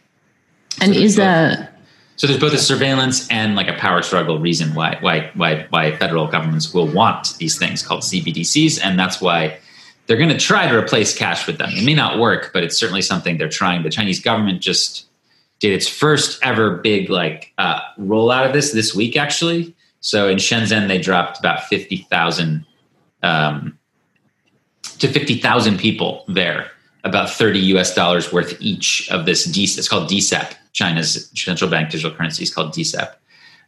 [SPEAKER 1] and so is that
[SPEAKER 2] so there's both a surveillance and like a power struggle reason why why why why federal governments will want these things called CBDCs and that's why they're going to try to replace cash with them. It may not work but it's certainly something they're trying. The chinese government just did its first ever big like uh, rollout of this this week actually. So in shenzhen they dropped about 50000 um, to 50,000 people there, about 30 US dollars worth each of this DCEP. It's called DCEP, China's central bank digital currency is called DCEP.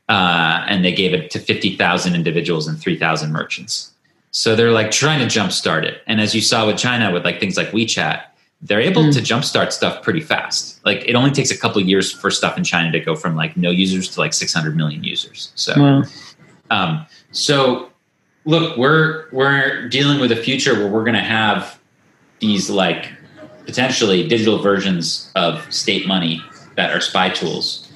[SPEAKER 2] Uh, and they gave it to 50,000 individuals and 3,000 merchants. So they're like trying to jumpstart it. And as you saw with China, with like things like WeChat, they're able mm. to jumpstart stuff pretty fast. Like it only takes a couple years for stuff in China to go from like no users to like 600 million users. So, wow. um, so look, we're we're dealing with a future where we're going to have these like potentially digital versions of state money that are spy tools.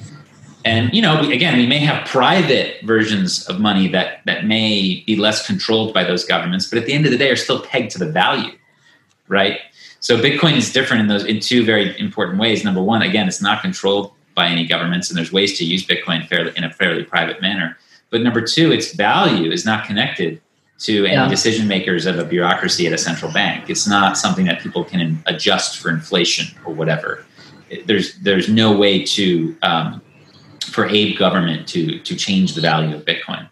[SPEAKER 2] And you know, again, we may have private versions of money that that may be less controlled by those governments, but at the end of the day, are still pegged to the value, right? So Bitcoin is different in those in two very important ways. Number one, again, it's not controlled by any governments, and there's ways to use Bitcoin fairly in a fairly private manner. But number two, its value is not connected to any yeah. decision makers of a bureaucracy at a central bank. It's not something that people can adjust for inflation or whatever. There's there's no way to um, for a government to to change the value of Bitcoin.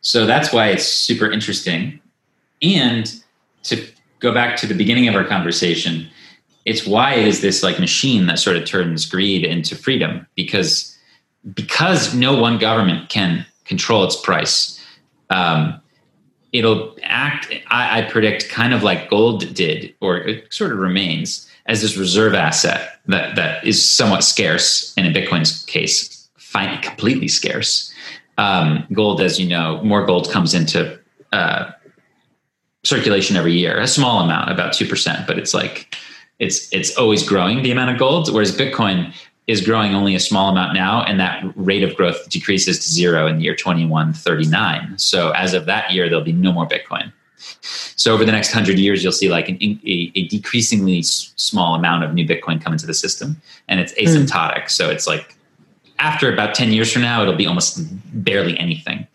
[SPEAKER 2] So that's why it's super interesting. And to go back to the beginning of our conversation, it's why it is this like machine that sort of turns greed into freedom because because no one government can control its price. Um, it'll act. I, I predict kind of like gold did, or it sort of remains as this reserve asset that that is somewhat scarce, and in Bitcoin's case, find completely scarce. Um, gold, as you know, more gold comes into uh, circulation every year, a small amount, about two percent, but it's like it's it's always growing the amount of gold. Whereas Bitcoin is growing only a small amount now, and that rate of growth decreases to zero in the year 2139. So as of that year, there'll be no more Bitcoin. So over the next hundred years, you'll see like an, a, a, decreasingly small amount of new Bitcoin come into the system, and it's hmm. asymptotic. Mm. So it's like after about 10 years from now, it'll be almost barely anything.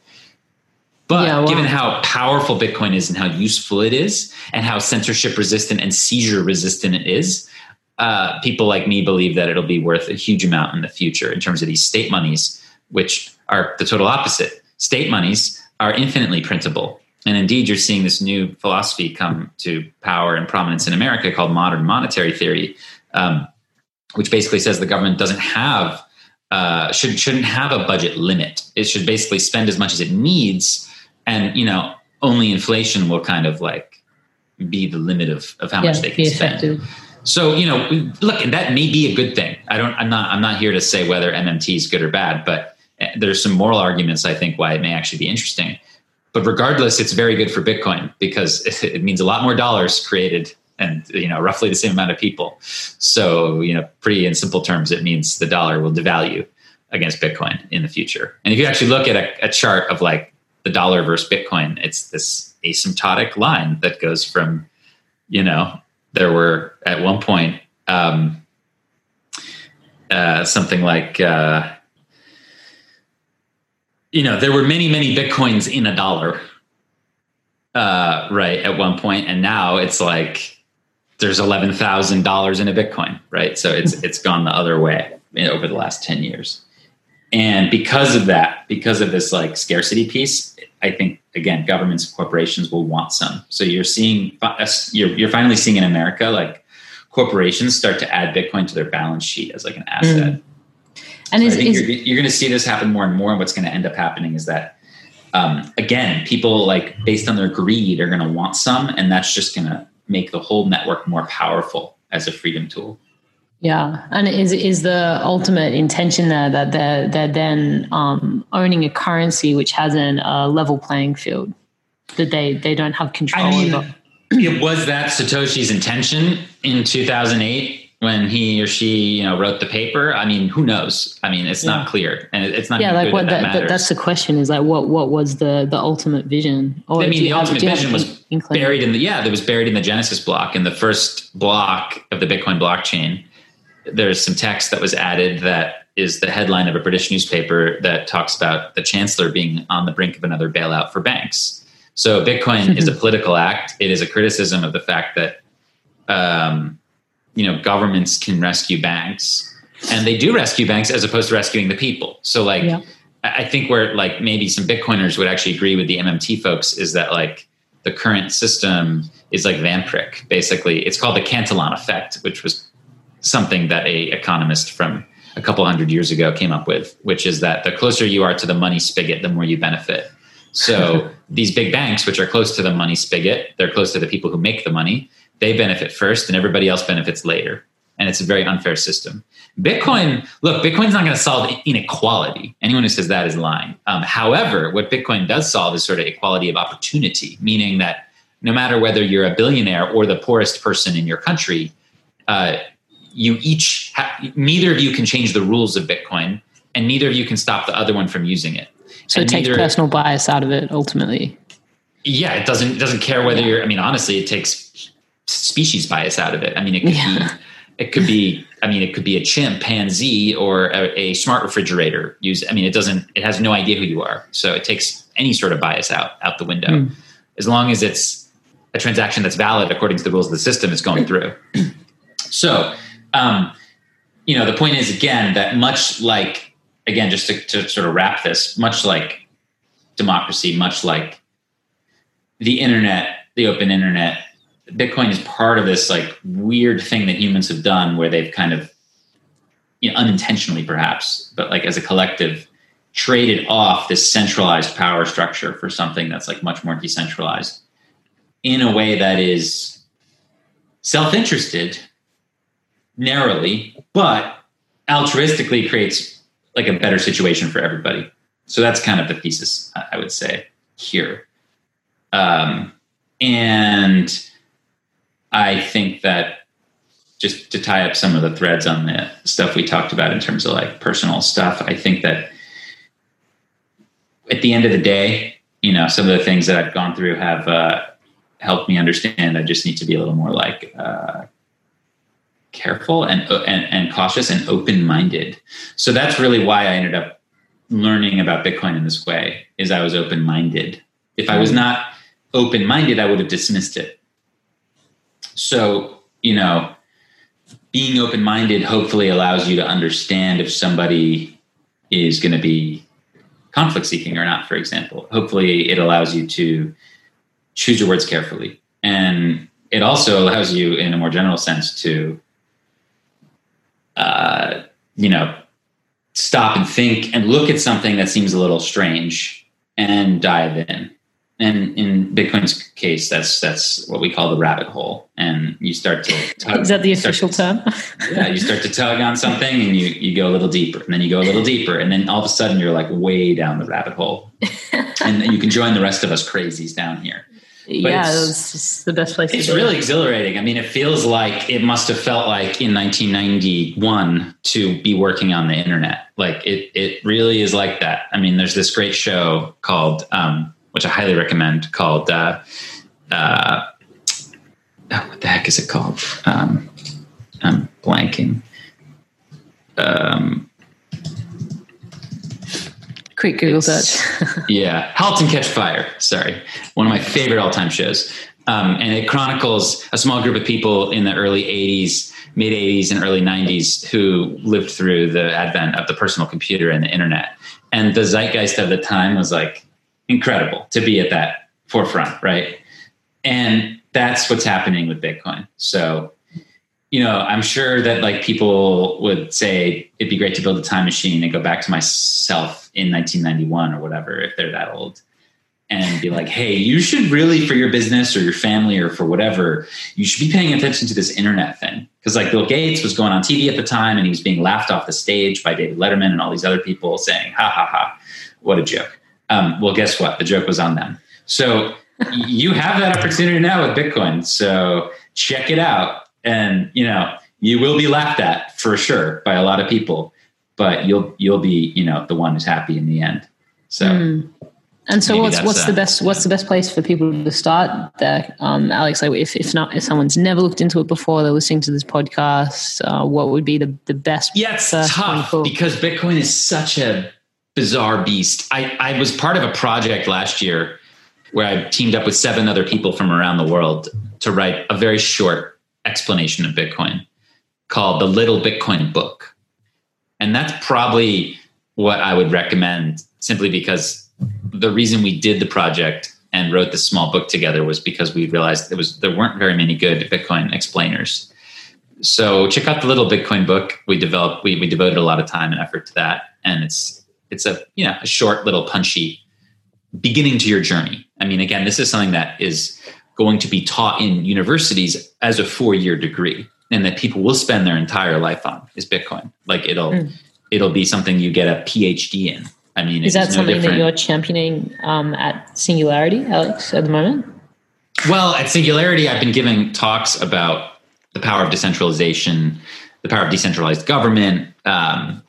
[SPEAKER 2] But yeah, given how powerful Bitcoin is and how useful it is, and how censorship resistant and seizure resistant it is, uh, people like me believe that it'll be worth a huge amount in the future in terms of these state monies, which are the total opposite. State monies are infinitely printable. And indeed, you're seeing this new philosophy come to power and prominence in America called modern monetary theory, um, which basically says the government doesn't have uh, should shouldn't have a budget limit. It should basically spend as much as it needs, and you know only inflation will kind of like be the limit of, of how yeah, much they can spend. So you know, look, that may be a good thing. I don't. I'm not. I'm not here to say whether MMT is good or bad, but eh, there's some moral arguments I think why it may actually be interesting. But regardless, it's very good for Bitcoin because it means a lot more dollars created and you know roughly the same amount of people. So you know, pretty in simple terms, it means the dollar will devalue against Bitcoin in the future. And if you actually look at a, a chart of like the dollar versus Bitcoin, it's this asymptotic line that goes from you know there were at one point um, uh, something like uh, you know there were many many bitcoins in a dollar uh, right at one point and now it's like there's $11,000 in a Bitcoin, right? So it's it's gone the other way over the last 10 years. And because of that, because of this like scarcity piece, I think again, governments and corporations will want some. So you're seeing you're you're finally seeing in America like corporations start to add Bitcoin to their balance sheet as like an asset. Mm. And so is, I think is, you're, you're going to see this happen more and more. And what's going to end up happening is that um, again, people like based on their greed are going to want some, and that's just going to make the whole network more powerful as a freedom tool.
[SPEAKER 1] Yeah, and is is the ultimate intention there that they're they're then um, owning a currency which has an uh, level playing field that they they don't have control I mean, over.
[SPEAKER 2] It was that Satoshi's intention in 2008 when he or she you know wrote the paper i mean who knows? I mean it's yeah. not clear and it's not
[SPEAKER 1] yeah like what that, that that's the question is like what what was the the ultimate vision?
[SPEAKER 2] Or i mean the ultimate vision was buried in the yeah that was buried in the genesis block in the first block of the bitcoin blockchain. There's some text that was added that is the headline of a british newspaper that talks about the chancellor being on the brink of another bailout for banks. So bitcoin is a political act. It is a criticism of the fact that um, you know governments can rescue banks and they do rescue banks as opposed to rescuing the people so like yeah. i think where like maybe some bitcoiners would actually agree with the mmt folks is that like the current system is like Van Prick. Basically, it's called the Cantillon effect, which was something that a economist from a couple hundred years ago came up with, which is that the closer you are to the money spigot, the more you benefit. So these big banks, which are close to the money spigot, they're close to the people who make the money they benefit first and everybody else benefits later. And it's a very unfair system. Bitcoin, look, Bitcoin's not going to solve inequality. Anyone who says that is lying. Um, however, what Bitcoin does solve is sort of equality of opportunity, meaning that no matter whether you're a billionaire or the poorest person in your country, uh, you each, ha- neither of you can change the rules of Bitcoin, and neither of you can stop the other one from using it.
[SPEAKER 1] So and it takes neither, personal bias out of it ultimately.
[SPEAKER 2] Yeah, it doesn't it doesn't care whether yeah. you're. I mean, honestly, it takes species bias out of it. I mean, it could yeah. be it could be i mean it could be a chimpanzee or a, a, smart refrigerator use i mean it doesn't it has no idea who you are so it takes any sort of bias out out the window mm. as long as it's a transaction that's valid according to the rules of the system it's going through so um, you know the point is again that much like again just to, to sort of wrap this much like democracy much like the internet the open internet Bitcoin is part of this like weird thing that humans have done where they've kind of, you know, unintentionally perhaps, but like as a collective, traded off this centralized power structure for something that's like much more decentralized in a way that is self-interested narrowly, but altruistically creates like a better situation for everybody. So that's kind of the thesis, I would say, here. Um, and I think that just to tie up some of the threads on the stuff we talked about in terms of like personal stuff, I think that at the end of the day, you know, some of the things that I've gone through have uh, helped me understand I just need to be a little more like uh, careful and, and, and cautious and open minded. So that's really why I ended up learning about Bitcoin in this way. Is I was open minded. If I was not open minded, I would have dismissed it. So you know, being open minded hopefully allows you to understand if somebody is going to be conflict seeking or not. For example, hopefully it allows you to choose your words carefully. And it also allows you, in a more general sense, to, uh, you know, stop and think and look at something that seems a little strange and dive in. And in Bitcoin's case, that's that's what we call the rabbit hole. And you start to
[SPEAKER 1] tug, is that the official
[SPEAKER 2] to,
[SPEAKER 1] term?
[SPEAKER 2] yeah, you start to tug on something, and you you go a little deeper, and then you go a little deeper, and then all of a sudden you're like way down the rabbit hole, and you can join the rest of us crazies down here.
[SPEAKER 1] But yeah, it's, the best place.
[SPEAKER 2] It's really exhilarating. I mean, it feels like it must have felt like in 1991 to be working on the internet. Like it, it really is like that. I mean, there's this great show called, um, which I highly recommend, called. Uh, uh, oh, what the heck is it called? Um, I'm blanking. Um,
[SPEAKER 1] Quick Google search.
[SPEAKER 2] yeah, *Halt and Catch Fire*. Sorry, one of my favorite all-time shows, um, and it chronicles a small group of people in the early '80s, mid '80s, and early '90s who lived through the advent of the personal computer and the internet. And the zeitgeist of the time was like incredible to be at that forefront, right? And that's what's happening with Bitcoin. So you know, I'm sure that like people would say it'd be great to build a time machine and go back to myself in 1991 or whatever if they're that old and be like, hey, you should really, for your business or your family or for whatever, you should be paying attention to this internet thing. Because like Bill Gates was going on TV at the time and he was being laughed off the stage by David Letterman and all these other people saying, ha ha ha, what a joke. Um, well, guess what? The joke was on them. So you have that opportunity now with Bitcoin. So check it out and you know you will be laughed at for sure by a lot of people but you'll you'll be you know the one who's happy in the end so mm.
[SPEAKER 1] and so what's what's the best what's the best place for people to start there um, alex like if, if not if someone's never looked into it before they're listening to this podcast uh, what would be the, the best
[SPEAKER 2] yeah it's tough because bitcoin is such a bizarre beast i i was part of a project last year where i teamed up with seven other people from around the world to write a very short explanation of Bitcoin called the Little Bitcoin Book. And that's probably what I would recommend simply because the reason we did the project and wrote this small book together was because we realized there was there weren't very many good Bitcoin explainers. So check out the little Bitcoin book. We developed we, we devoted a lot of time and effort to that. And it's it's a you know a short little punchy beginning to your journey. I mean, again, this is something that is going to be taught in universities as a four year degree and that people will spend their entire life on is Bitcoin. Like it'll mm. it'll be something you get a PhD in. I mean,
[SPEAKER 1] is that no something different. that you're championing um, at Singularity, Alex, at the moment?
[SPEAKER 2] Well, at Singularity, I've been giving talks about the power of decentralization, the power of decentralized government, um,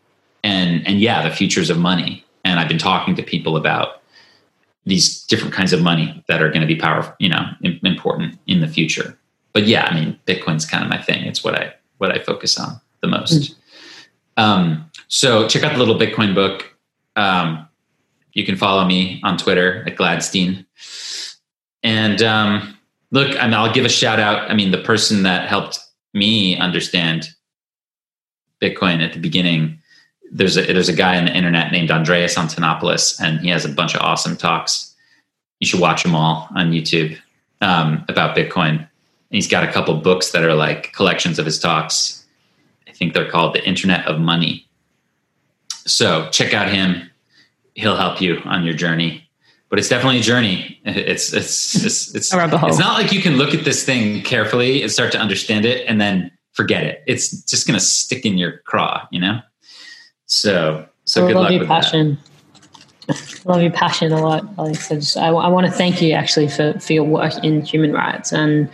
[SPEAKER 2] and and yeah, the futures of money. And I've been talking to people about these different kinds of money that are going to be powerful, you know, important in the future. But yeah, I mean, Bitcoin's kind of my thing. It's what I what I focus on the most. Mm-hmm. Um, so check out the little Bitcoin book. Um, you can follow me on Twitter at Gladstein. And um, look, I mean, I'll give a shout out. I mean, the person that helped me understand Bitcoin at the beginning there's a there's a guy on the internet named Andreas Antonopoulos, and he has a bunch of awesome talks. You should watch them all on YouTube um, about Bitcoin. And he's got a couple books that are like collections of his talks. I think they're called The Internet of Money. So check out him. He'll help you on your journey. But it's definitely a journey. It's it's it's it's, it's not like you can look at this thing carefully and start to understand it and then forget it. It's just going to stick in your craw, you know. So so good luck with passion.
[SPEAKER 1] that. love your passion a lot, Alex. I just I, I want to thank you actually for for your work in human rights and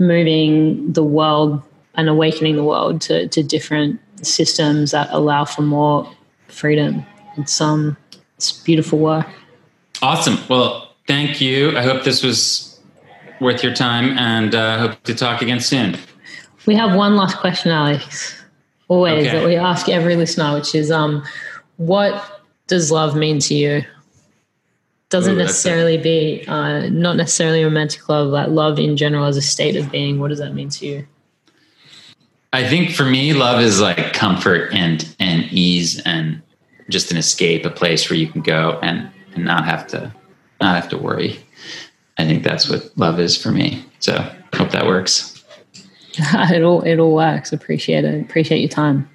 [SPEAKER 1] moving the world and awakening the world to, to different systems that allow for more freedom. It's um it's beautiful work.
[SPEAKER 2] Awesome. Well, thank you. I hope this was worth your time and uh, hope to talk again soon.
[SPEAKER 1] We have one last question, Alex. Always okay. that we ask every listener, which is um what does love mean to you? doesn't Ooh, necessarily be uh, not necessarily romantic love, like love in general as a state of being. What does that mean to you?
[SPEAKER 2] I think for me, love is like comfort and and ease and just an escape, a place where you can go and, and not have to not have to worry. I think that's what love is for me. So hope that works.
[SPEAKER 1] it all it all works. Appreciate it. Appreciate your time.